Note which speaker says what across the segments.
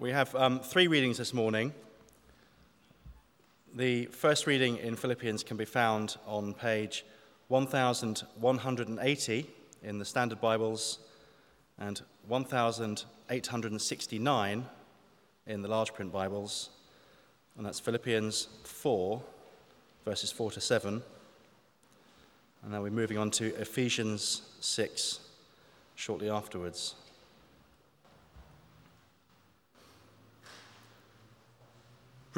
Speaker 1: We have um, three readings this morning. The first reading in Philippians can be found on page 1180 in the Standard Bibles and 1869 in the large print Bibles. And that's Philippians 4, verses 4 to 7. And now we're moving on to Ephesians 6 shortly afterwards.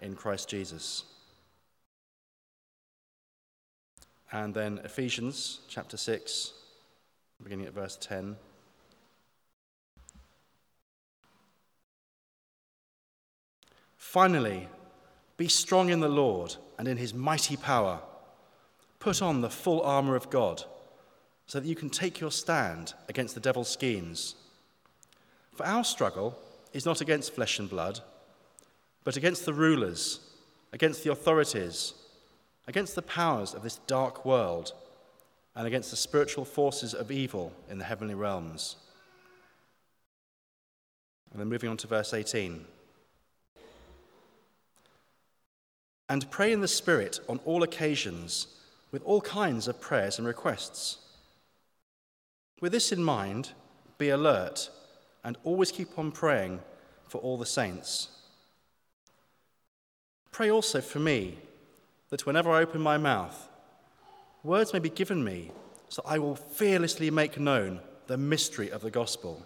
Speaker 1: in Christ Jesus. And then Ephesians chapter 6, beginning at verse 10. Finally, be strong in the Lord and in his mighty power. Put on the full armor of God so that you can take your stand against the devil's schemes. For our struggle is not against flesh and blood, but against the rulers, against the authorities, against the powers of this dark world, and against the spiritual forces of evil in the heavenly realms. And then moving on to verse 18. And pray in the Spirit on all occasions with all kinds of prayers and requests. With this in mind, be alert and always keep on praying for all the saints. Pray also for me that whenever I open my mouth, words may be given me so I will fearlessly make known the mystery of the gospel,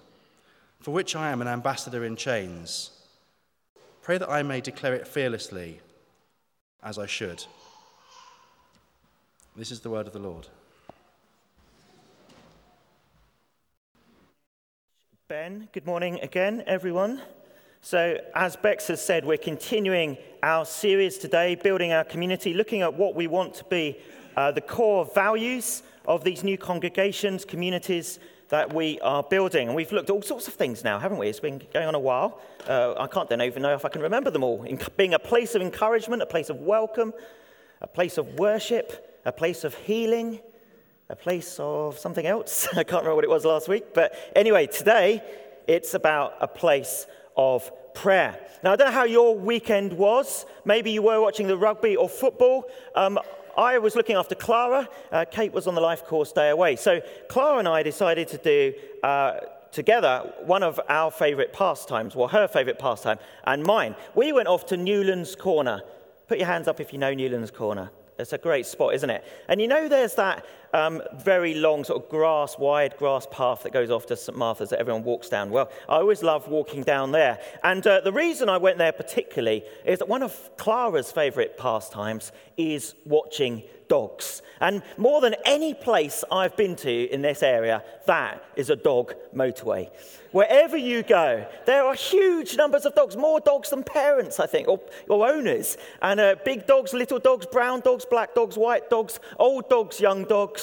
Speaker 1: for which I am an ambassador in chains. Pray that I may declare it fearlessly, as I should. This is the word of the Lord.
Speaker 2: Ben, good morning again, everyone. So, as Bex has said, we're continuing our series today, building our community, looking at what we want to be uh, the core values of these new congregations, communities that we are building. And we've looked at all sorts of things now, haven't we? It's been going on a while. Uh, I can't then even know if I can remember them all. In being a place of encouragement, a place of welcome, a place of worship, a place of healing, a place of something else. I can't remember what it was last week. But anyway, today it's about a place of prayer. Now, I don't know how your weekend was. Maybe you were watching the rugby or football. Um, I was looking after Clara. Uh, Kate was on the life course day away. So, Clara and I decided to do uh, together one of our favourite pastimes, well, her favourite pastime and mine. We went off to Newlands Corner. Put your hands up if you know Newlands Corner. It's a great spot, isn't it? And you know, there's that um, very long, sort of grass, wide grass path that goes off to St. Martha's that everyone walks down. Well, I always love walking down there. And uh, the reason I went there particularly is that one of Clara's favourite pastimes is watching dogs. And more than any place I've been to in this area, that is a dog motorway. Wherever you go, there are huge numbers of dogs, more dogs than parents, I think, or, or owners. And uh, big dogs, little dogs, brown dogs, black dogs, white dogs, old dogs, young dogs.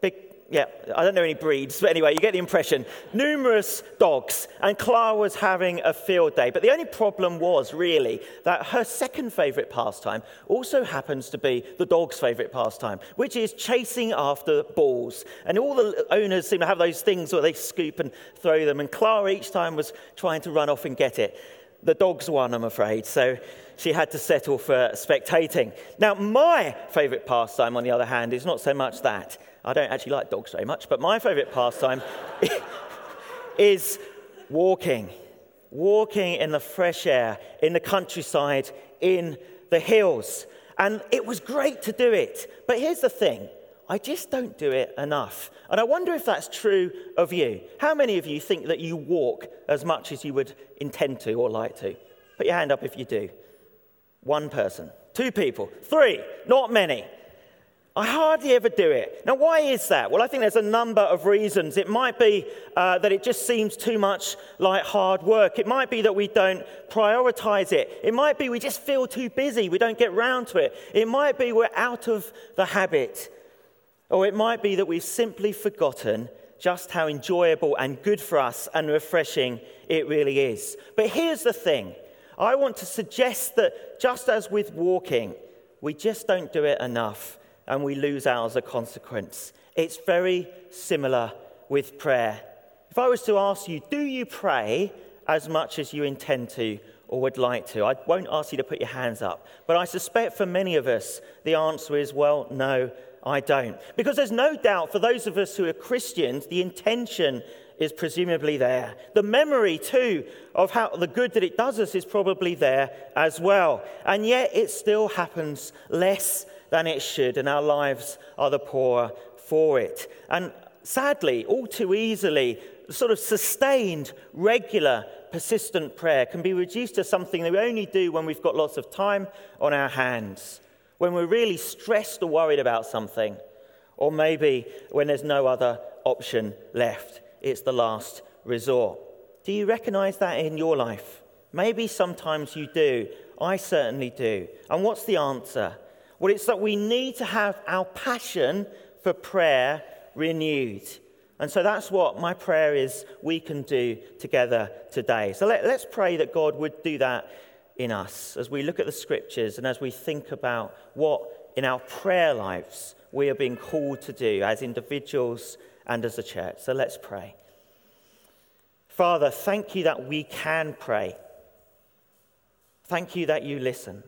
Speaker 2: Big yeah, I don't know any breeds, but anyway, you get the impression. Numerous dogs, and Clara was having a field day. But the only problem was really that her second favourite pastime also happens to be the dog's favourite pastime, which is chasing after balls. And all the owners seem to have those things where they scoop and throw them, and Clara each time was trying to run off and get it. The dogs won, I'm afraid, so she had to settle for spectating. Now, my favourite pastime, on the other hand, is not so much that. I don't actually like dogs very much, but my favorite pastime is walking. Walking in the fresh air, in the countryside, in the hills. And it was great to do it. But here's the thing I just don't do it enough. And I wonder if that's true of you. How many of you think that you walk as much as you would intend to or like to? Put your hand up if you do. One person, two people, three, not many. I hardly ever do it. Now, why is that? Well, I think there's a number of reasons. It might be uh, that it just seems too much like hard work. It might be that we don't prioritize it. It might be we just feel too busy, we don't get round to it. It might be we're out of the habit. Or it might be that we've simply forgotten just how enjoyable and good for us and refreshing it really is. But here's the thing I want to suggest that just as with walking, we just don't do it enough and we lose out as a consequence. It's very similar with prayer. If I was to ask you, do you pray as much as you intend to or would like to? I won't ask you to put your hands up, but I suspect for many of us, the answer is, well, no, I don't. Because there's no doubt for those of us who are Christians, the intention is presumably there. The memory, too, of how the good that it does us is probably there as well. And yet it still happens less than it should, and our lives are the poorer for it. And sadly, all too easily, sort of sustained, regular, persistent prayer can be reduced to something that we only do when we've got lots of time on our hands, when we're really stressed or worried about something, or maybe when there's no other option left. It's the last resort. Do you recognize that in your life? Maybe sometimes you do. I certainly do. And what's the answer? Well, it's that we need to have our passion for prayer renewed. And so that's what my prayer is we can do together today. So let, us pray that God would do that in us as we look at the scriptures and as we think about what in our prayer lives we are being called to do as individuals and as a church. So let's pray. Father, thank you that we can pray. Thank you that you listen.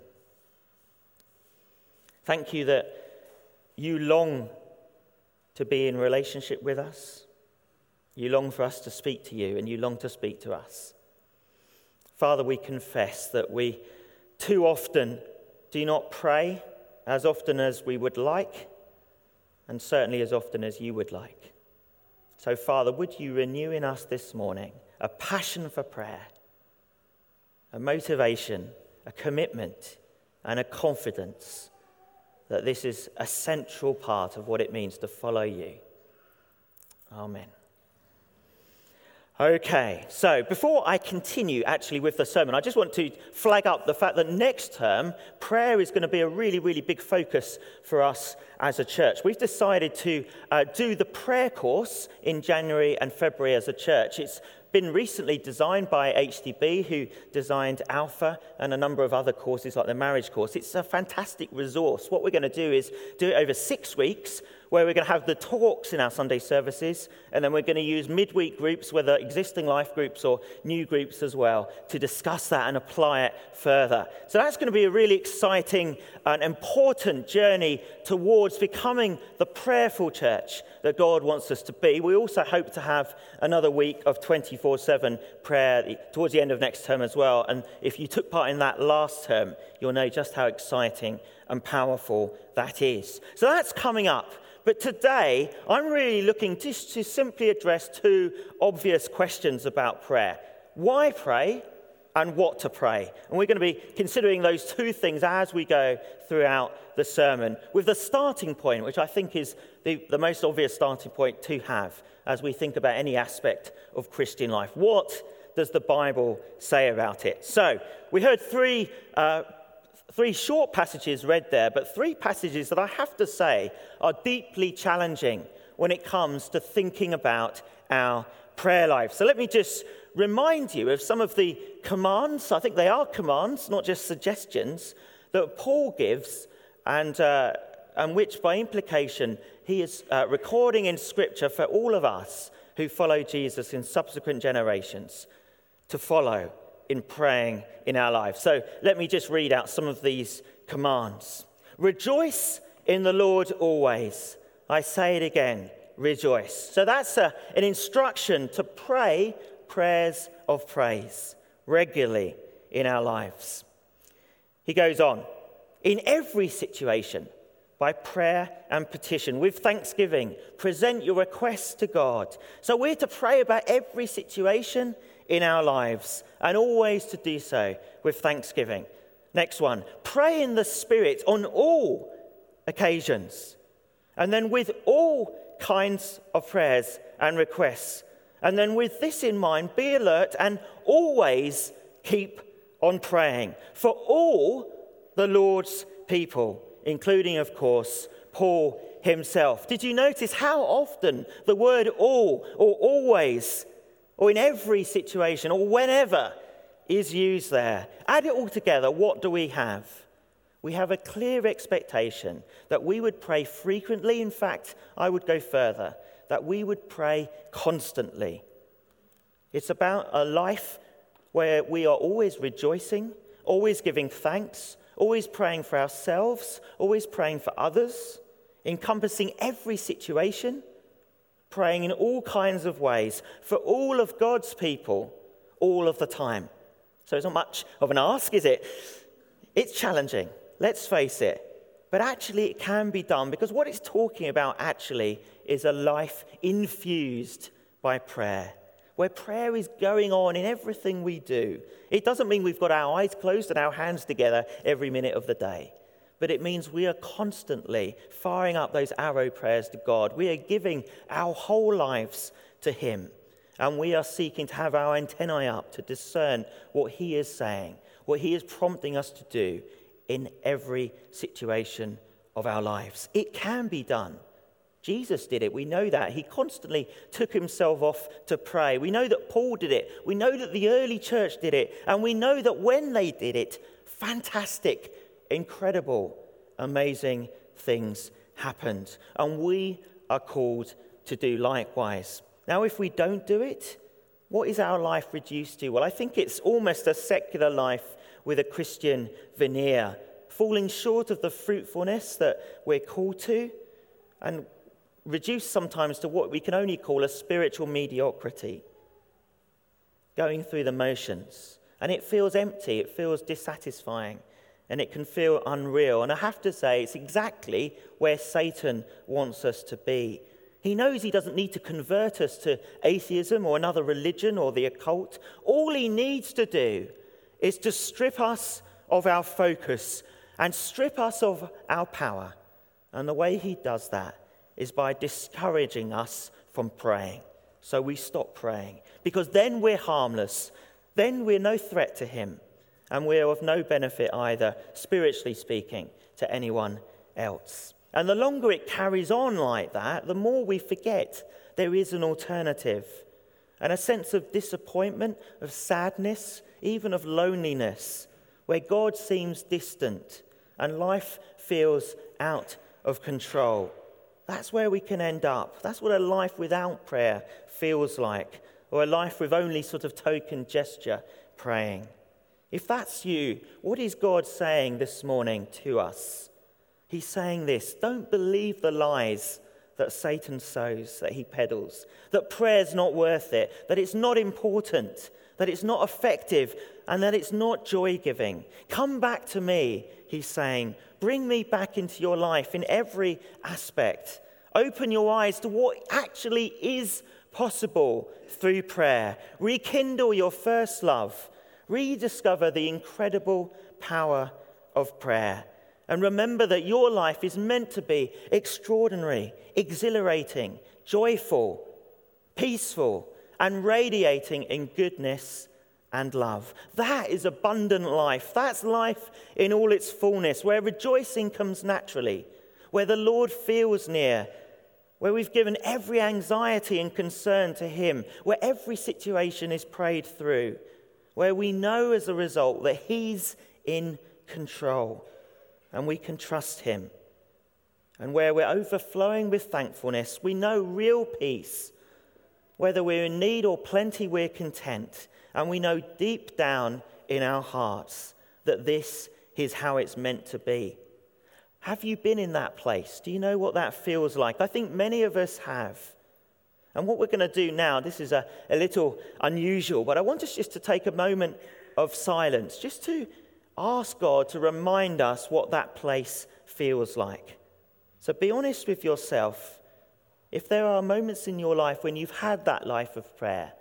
Speaker 2: Thank you that you long to be in relationship with us. You long for us to speak to you, and you long to speak to us. Father, we confess that we too often do not pray as often as we would like, and certainly as often as you would like. So, Father, would you renew in us this morning a passion for prayer, a motivation, a commitment, and a confidence that this is a central part of what it means to follow you. Amen. Okay, so before I continue actually with the sermon, I just want to flag up the fact that next term, prayer is going to be a really, really big focus for us as a church. We've decided to uh, do the prayer course in January and February as a church. It's been recently designed by HTB, who designed Alpha and a number of other courses like the marriage course. It's a fantastic resource. What we're going to do is do it over six weeks where we're going to have the talks in our Sunday services, and then we're going to use midweek groups, whether existing life groups or new groups as well, to discuss that and apply it further. So that's going to be a really exciting and important journey towards becoming the prayerful church that God wants us to be. We also hope to have another week of 24 7 prayer towards the end of next term as well. And if you took part in that last term, you'll know just how exciting and powerful that is. So that's coming up. But today, I'm really looking just to simply address two obvious questions about prayer why pray and what to pray. And we're going to be considering those two things as we go throughout the sermon, with the starting point, which I think is the, the most obvious starting point to have as we think about any aspect of Christian life. What does the Bible say about it? So, we heard three. Uh, three short passages read there, but three passages that I have to say are deeply challenging when it comes to thinking about our prayer life. So let me just remind you of some of the commands, I think they are commands, not just suggestions, that Paul gives, and, uh, and which by implication he is uh, recording in Scripture for all of us who follow Jesus in subsequent generations to follow in praying in our lives. So let me just read out some of these commands. Rejoice in the Lord always. I say it again, rejoice. So that's a, an instruction to pray prayers of praise regularly in our lives. He goes on, in every situation, by prayer and petition, with thanksgiving, present your requests to God. So we're to pray about every situation in our lives and always to do so with thanksgiving. Next one pray in the Spirit on all occasions And then with all kinds of prayers and requests. And then with this in mind, be alert and always keep on praying for all the Lord's people, including, of course, Paul himself. Did you notice how often the word all or always or in every situation or whenever is used there? Add it all together, what do we have? We have a clear expectation that we would pray frequently. In fact, I would go further, that we would pray constantly. It's about a life where we are always rejoicing, always giving thanks, always praying for ourselves, always praying for others, encompassing every situation, praying in all kinds of ways for all of God's people all of the time. So it's not much of an ask, is it? It's challenging, let's face it. But actually, it can be done because what it's talking about actually is a life infused by prayer where prayer is going on in everything we do. It doesn't mean we've got our eyes closed and our hands together every minute of the day, but it means we are constantly firing up those arrow prayers to God. We are giving our whole lives to Him, and we are seeking to have our antennae up to discern what He is saying, what He is prompting us to do in every situation of our lives. It can be done. Jesus did it. We know that. He constantly took himself off to pray. We know that Paul did it. We know that the early church did it. And we know that when they did it, fantastic, incredible, amazing things happened. And we are called to do likewise. Now, if we don't do it, what is our life reduced to? Well, I think it's almost a secular life with a Christian veneer, falling short of the fruitfulness that we're called to. And reduced sometimes to what we can only call a spiritual mediocrity, going through the motions. And it feels empty, it feels dissatisfying, and it can feel unreal. And I have to say, it's exactly where Satan wants us to be. He knows he doesn't need to convert us to atheism or another religion or the occult. All he needs to do is to strip us of our focus and strip us of our power. And the way he does that is by discouraging us from praying. So we stop praying because then we're harmless. Then we're no threat to Him. And we're of no benefit either, spiritually speaking, to anyone else. And the longer it carries on like that, the more we forget there is an alternative. And a sense of disappointment, of sadness, even of loneliness, where God seems distant and life feels out of control. That's where we can end up. That's what a life without prayer feels like, or a life with only sort of token gesture praying. If that's you, what is God saying this morning to us? He's saying this don't believe the lies that Satan sows, that he peddles, that prayer's not worth it, that it's not important, that it's not effective, and that it's not joy giving. Come back to me, he's saying. Bring me back into your life in every aspect. Open your eyes to what actually is possible through prayer. Rekindle your first love. Rediscover the incredible power of prayer. And remember that your life is meant to be extraordinary, exhilarating, joyful, peaceful, and radiating in goodness and love. That is abundant life. That's life in all its fullness, where rejoicing comes naturally, where the Lord feels near, where we've given every anxiety and concern to Him, where every situation is prayed through, where we know as a result that He's in control and we can trust Him, and where we're overflowing with thankfulness, we know real peace. Whether we're in need or plenty, we're content and we know deep down in our hearts that this is how it's meant to be. Have you been in that place? Do you know what that feels like? I think many of us have. And what we're going to do now, this is a, a little unusual, but I want us just to take a moment of silence, just to ask God to remind us what that place feels like. So be honest with yourself. If there are moments in your life when you've had that life of prayer,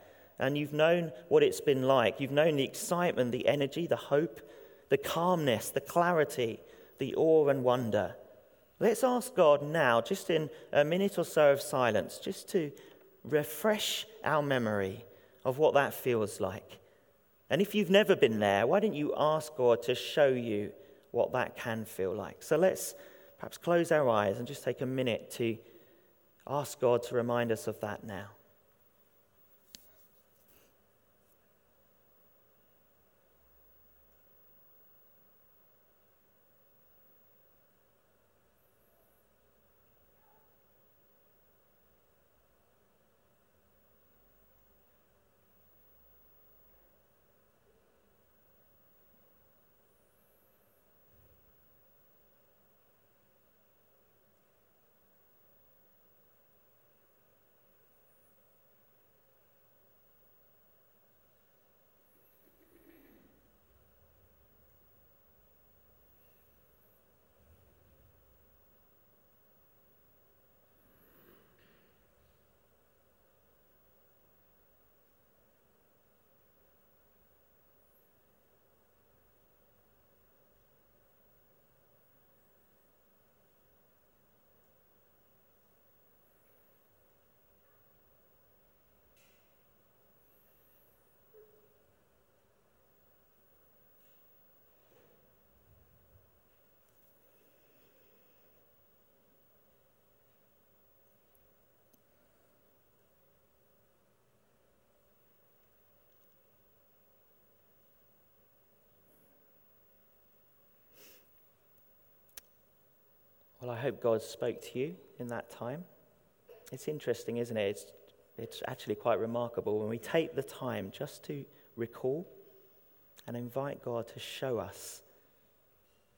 Speaker 2: and you've known what it's been like. You've known the excitement, the energy, the hope, the calmness, the clarity, the awe and wonder. Let's ask God now, just in a minute or so of silence, just to refresh our memory of what that feels like. And if you've never been there, why don't you ask God to show you what that can feel like? So let's perhaps close our eyes and just take a minute to ask God to remind us of that now. Well, I hope God spoke to you in that time. It's interesting, isn't it? It's, it's actually quite remarkable when we take the time just to recall and invite God to show us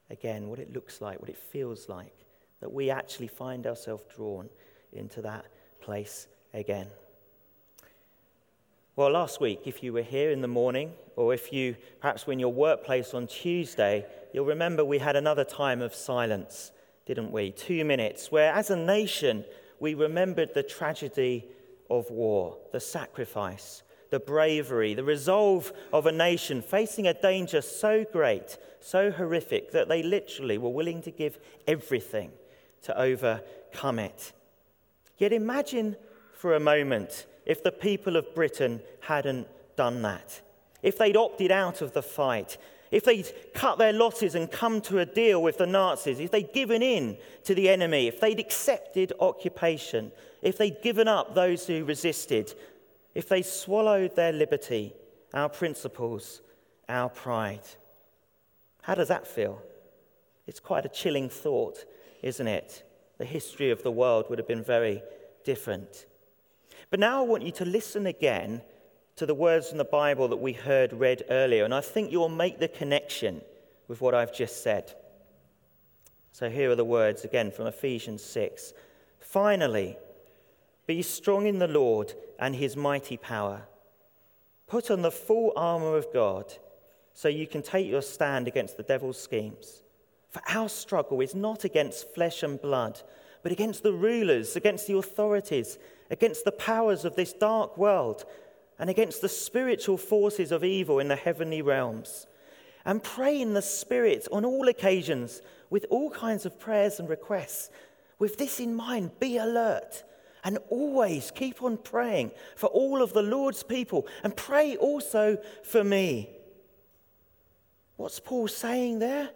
Speaker 2: again what it looks like, what it feels like, that we actually find ourselves drawn into that place again. Well, last week, if you were here in the morning, or if you perhaps were in your workplace on Tuesday, you'll remember we had another time of silence didn't we? Two minutes, where as a nation we remembered the tragedy of war, the sacrifice, the bravery, the resolve of a nation facing a danger so great, so horrific, that they literally were willing to give everything to overcome it. Yet imagine for a moment if the people of Britain hadn't done that. If they'd opted out of the fight, if they'd cut their losses and come to a deal with the Nazis, if they'd given in to the enemy, if they'd accepted occupation, if they'd given up those who resisted, if they swallowed their liberty, our principles, our pride. How does that feel? It's quite a chilling thought, isn't it? The history of the world would have been very different. But now I want you to listen again to the words in the Bible that we heard read earlier, and I think you'll make the connection with what I've just said. So here are the words again from Ephesians 6. Finally, be strong in the Lord and his mighty power. Put on the full armor of God so you can take your stand against the devil's schemes. For our struggle is not against flesh and blood, but against the rulers, against the authorities, against the powers of this dark world and against the spiritual forces of evil in the heavenly realms. And pray in the Spirit on all occasions with all kinds of prayers and requests. With this in mind, be alert and always keep on praying for all of the Lord's people and pray also for me. What's Paul saying there?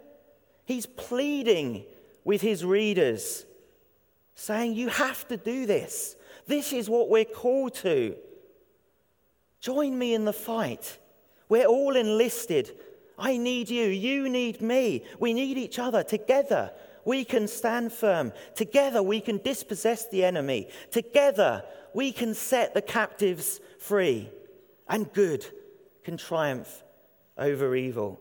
Speaker 2: He's pleading with his readers, saying, You have to do this. This is what we're called to. Join me in the fight. We're all enlisted. I need you. You need me. We need each other. Together, we can stand firm. Together, we can dispossess the enemy. Together, we can set the captives free. And good can triumph over evil.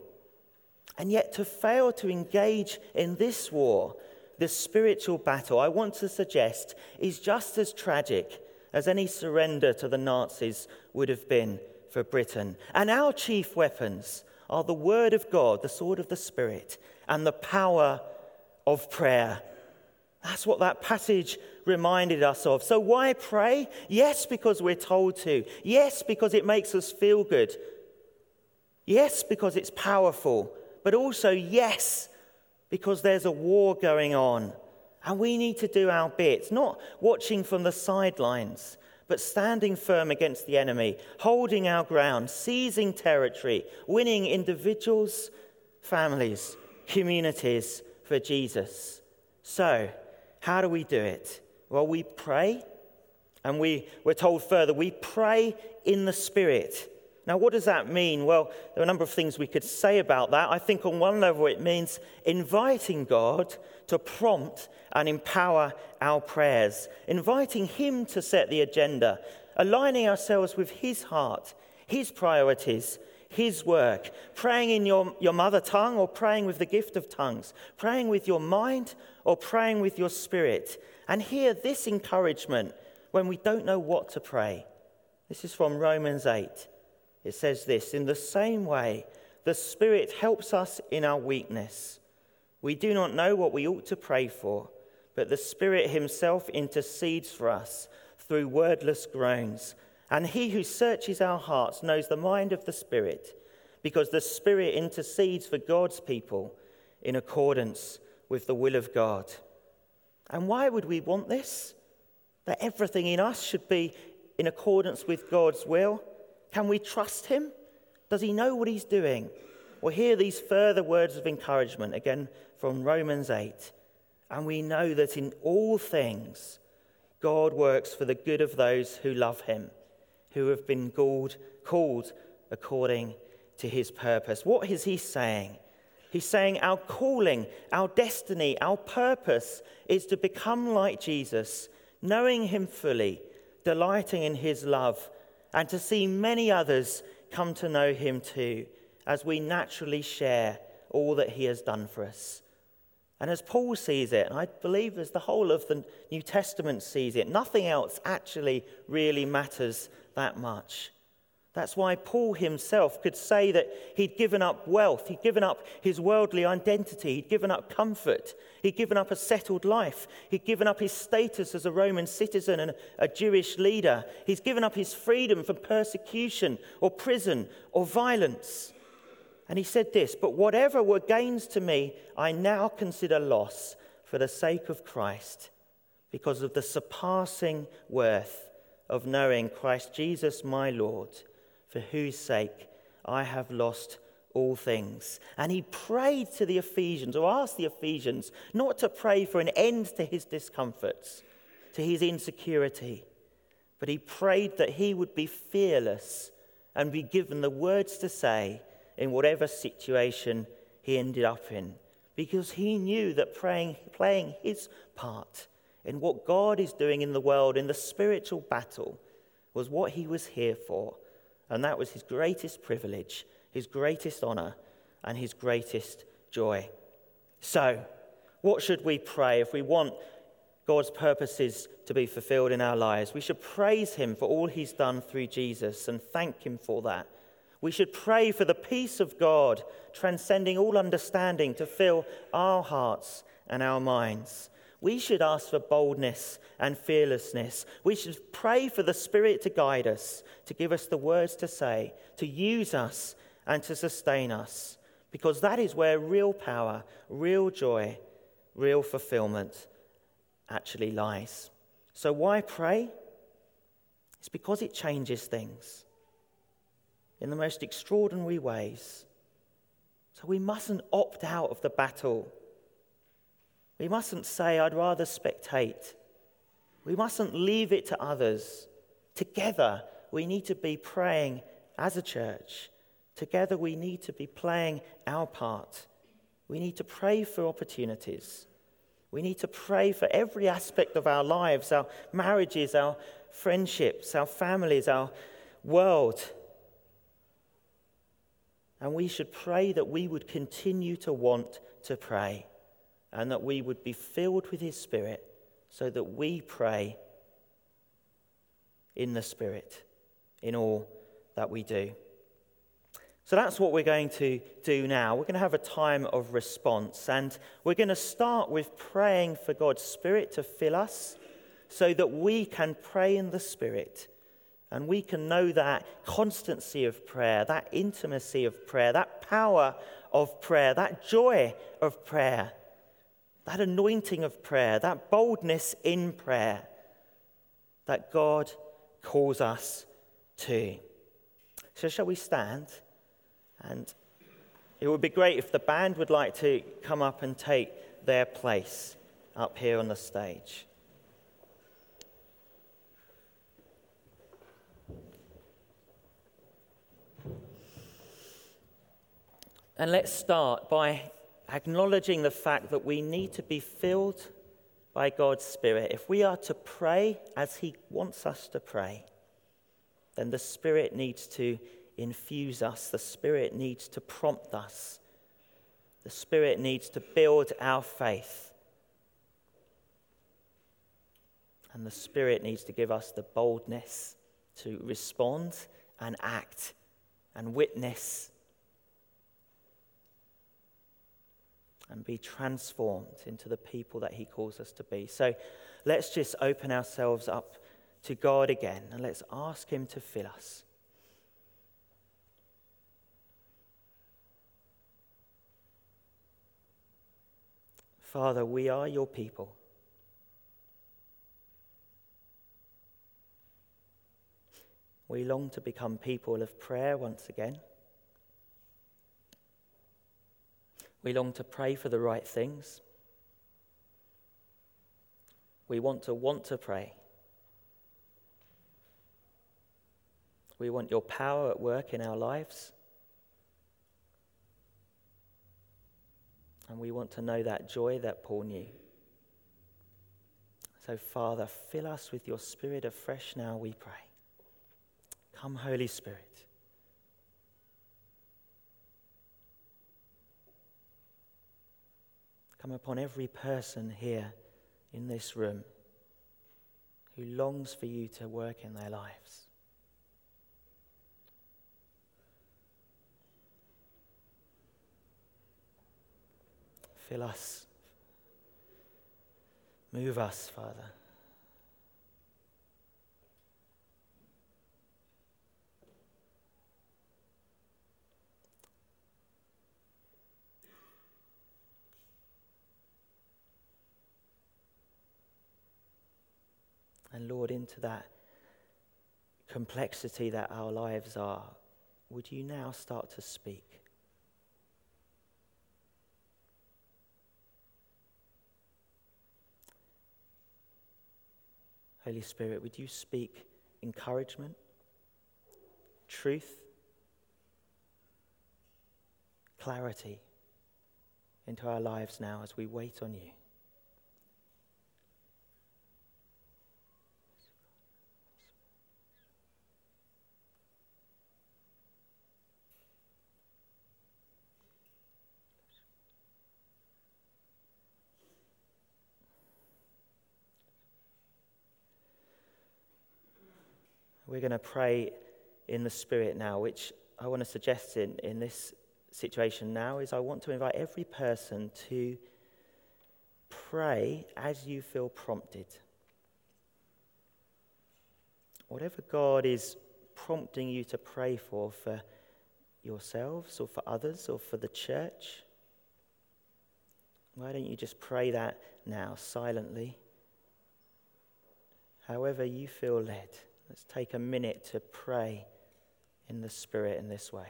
Speaker 2: And yet, to fail to engage in this war, this spiritual battle, I want to suggest, is just as tragic as any surrender to the Nazis would have been for Britain. And our chief weapons are the Word of God, the sword of the Spirit, and the power of prayer. That's what that passage reminded us of. So, why pray? Yes, because we're told to. Yes, because it makes us feel good. Yes, because it's powerful. But also, yes, because there's a war going on And we need to do our bit, not watching from the sidelines, but standing firm against the enemy, holding our ground, seizing territory, winning individuals, families, communities for Jesus. So, how do we do it? Well, we pray, and we, we're told further, we pray in the Spirit. Now, what does that mean? Well, there are a number of things we could say about that. I think on one level it means inviting God to prompt and empower our prayers, inviting Him to set the agenda, aligning ourselves with His heart, His priorities, His work, praying in your, your mother tongue or praying with the gift of tongues, praying with your mind or praying with your spirit. And hear this encouragement when we don't know what to pray. This is from Romans 8. It says this In the same way, the Spirit helps us in our weakness. We do not know what we ought to pray for, but the Spirit Himself intercedes for us through wordless groans. And He who searches our hearts knows the mind of the Spirit, because the Spirit intercedes for God's people in accordance with the will of God. And why would we want this? That everything in us should be in accordance with God's will? Can we trust him? Does he know what he's doing? Well, hear these further words of encouragement again from Romans 8. And we know that in all things, God works for the good of those who love him, who have been called, called according to his purpose. What is he saying? He's saying our calling, our destiny, our purpose is to become like Jesus, knowing him fully, delighting in his love, and to see many others come to know him too, as we naturally share all that he has done for us. And as Paul sees it, and I believe as the whole of the New Testament sees it, nothing else actually really matters that much. That's why Paul himself could say that he'd given up wealth, he'd given up his worldly identity, he'd given up comfort, he'd given up a settled life, he'd given up his status as a Roman citizen and a Jewish leader, he's given up his freedom from persecution or prison or violence. And he said this But whatever were gains to me, I now consider loss for the sake of Christ, because of the surpassing worth of knowing Christ Jesus my Lord for whose sake I have lost all things. And he prayed to the Ephesians, or asked the Ephesians, not to pray for an end to his discomforts, to his insecurity, but he prayed that he would be fearless and be given the words to say in whatever situation he ended up in, because he knew that praying, playing his part in what God is doing in the world, in the spiritual battle, was what he was here for and that was his greatest privilege, his greatest honor, and his greatest joy. So, what should we pray if we want God's purposes to be fulfilled in our lives? We should praise him for all he's done through Jesus and thank him for that. We should pray for the peace of God, transcending all understanding, to fill our hearts and our minds. We should ask for boldness and fearlessness. We should pray for the Spirit to guide us, to give us the words to say, to use us, and to sustain us, because that is where real power, real joy, real fulfillment actually lies. So, why pray? It's because it changes things in the most extraordinary ways. So, we mustn't opt out of the battle we mustn't say, I'd rather spectate. We mustn't leave it to others. Together, we need to be praying as a church. Together, we need to be playing our part. We need to pray for opportunities. We need to pray for every aspect of our lives our marriages, our friendships, our families, our world. And we should pray that we would continue to want to pray and that we would be filled with His Spirit so that we pray in the Spirit in all that we do. So that's what we're going to do now. We're going to have a time of response, and we're going to start with praying for God's Spirit to fill us so that we can pray in the Spirit. And we can know that constancy of prayer, that intimacy of prayer, that power of prayer, that joy of prayer that anointing of prayer, that boldness in prayer that God calls us to. So, shall we stand? And it would be great if the band would like to come up and take their place up here on the stage. And let's start by acknowledging the fact that we need to be filled by God's Spirit. If we are to pray as He wants us to pray, then the Spirit needs to infuse us, the Spirit needs to prompt us, the Spirit needs to build our faith. And the Spirit needs to give us the boldness to respond and act and witness and be transformed into the people that He calls us to be. So let's just open ourselves up to God again and let's ask Him to fill us. Father, we are your people. We long to become people of prayer once again. We long to pray for the right things. We want to want to pray. We want your power at work in our lives. And we want to know that joy that Paul knew. So, Father, fill us with your spirit afresh now, we pray. Come, Holy Spirit. Come upon every person here in this room who longs for you to work in their lives. Fill us. Move us, Father. And Lord, into that complexity that our lives are, would you now start to speak? Holy Spirit, would you speak encouragement, truth, clarity into our lives now as we wait on you? We're going to pray in the Spirit now, which I want to suggest in, in this situation now is I want to invite every person to pray as you feel prompted. Whatever God is prompting you to pray for, for yourselves or for others or for the church, why don't you just pray that now silently? However, you feel led. Let's take a minute to pray in the Spirit in this way.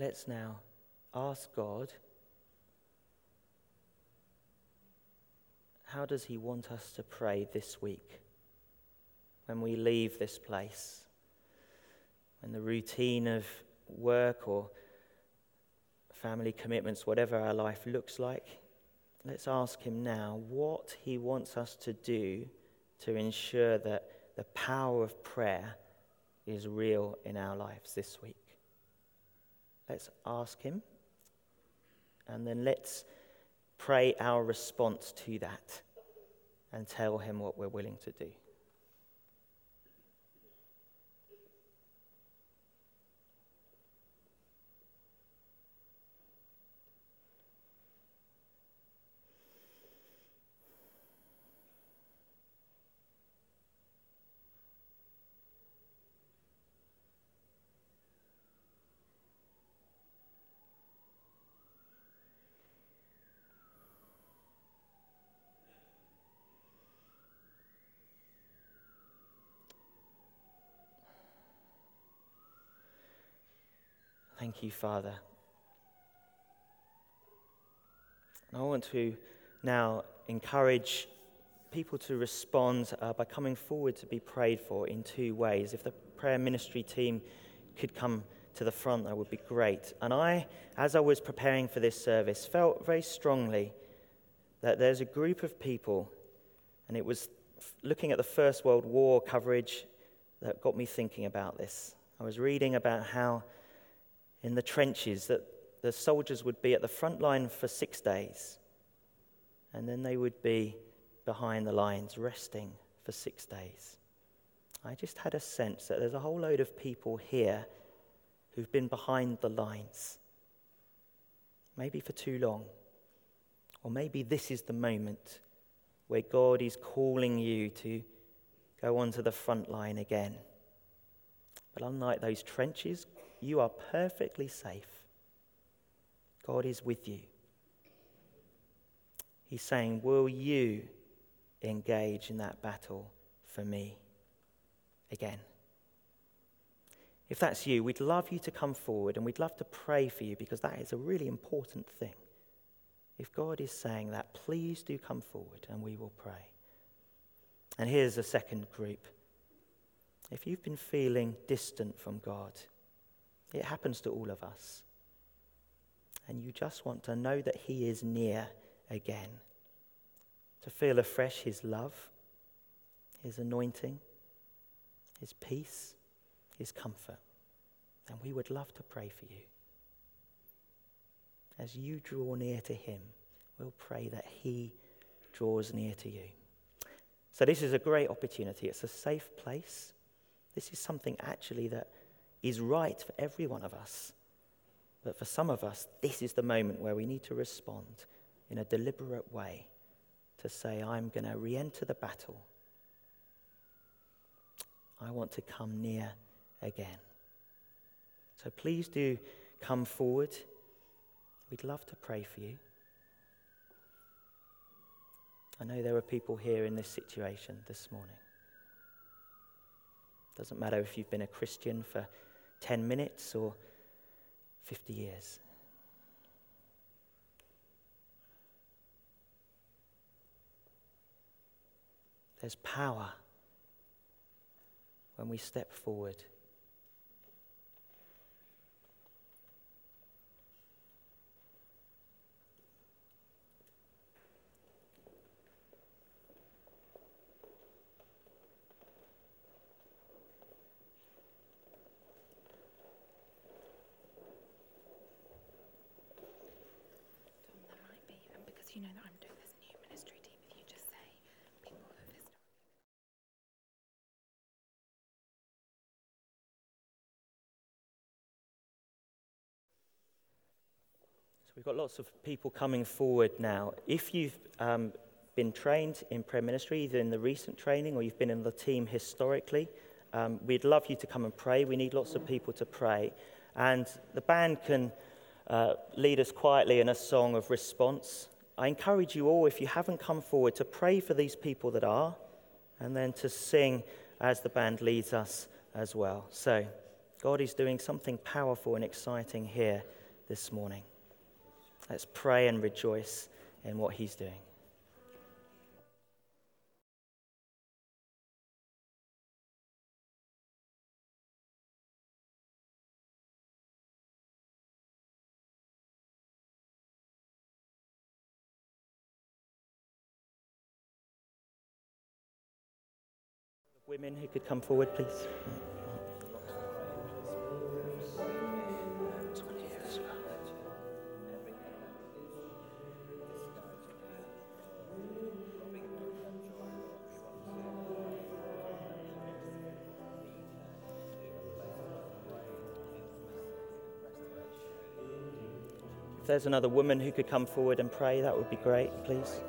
Speaker 2: Let's now ask God how does He want us to pray this week when we leave this place? When the routine of work or family commitments, whatever our life looks like, let's ask Him now what He wants us to do to ensure that the power of prayer is real in our lives this week. Let's ask Him, and then let's pray our response to that and tell Him what we're willing to do. Thank you, Father. And I want to now encourage people to respond uh, by coming forward to be prayed for in two ways. If the prayer ministry team could come to the front, that would be great. And I, as I was preparing for this service, felt very strongly that there's a group of people, and it was looking at the First World War coverage that got me thinking about this. I was reading about how in the trenches that the soldiers would be at the front line for six days, and then they would be behind the lines resting for six days. I just had a sense that there's a whole load of people here who've been behind the lines, maybe for too long, or maybe this is the moment where God is calling you to go onto the front line again. But unlike those trenches, you are perfectly safe. God is with you. He's saying, Will you engage in that battle for me again? If that's you, we'd love you to come forward and we'd love to pray for you because that is a really important thing. If God is saying that, please do come forward and we will pray. And here's a second group. If you've been feeling distant from God, it happens to all of us. And you just want to know that He is near again, to feel afresh His love, His anointing, His peace, His comfort. And we would love to pray for you. As you draw near to Him, we'll pray that He draws near to you. So, this is a great opportunity. It's a safe place. This is something actually that is right for every one of us. But for some of us, this is the moment where we need to respond in a deliberate way to say, I'm going to re enter the battle. I want to come near again. So please do come forward. We'd love to pray for you. I know there are people here in this situation this morning. Doesn't matter if you've been a Christian for 10 minutes or 50 years. There's power when we step forward. We've got lots of people coming forward now. If you've um, been trained in prayer ministry, either in the recent training or you've been in the team historically, um, we'd love you to come and pray. We need lots of people to pray. And the band can uh, lead us quietly in a song of response. I encourage you all, if you haven't come forward, to pray for these people that are, and then to sing as the band leads us as well. So, God is doing something powerful and exciting here this morning. Let's pray and rejoice in what he's doing. Women who could come forward, please. There's another woman who could come forward and pray, that would be great, please.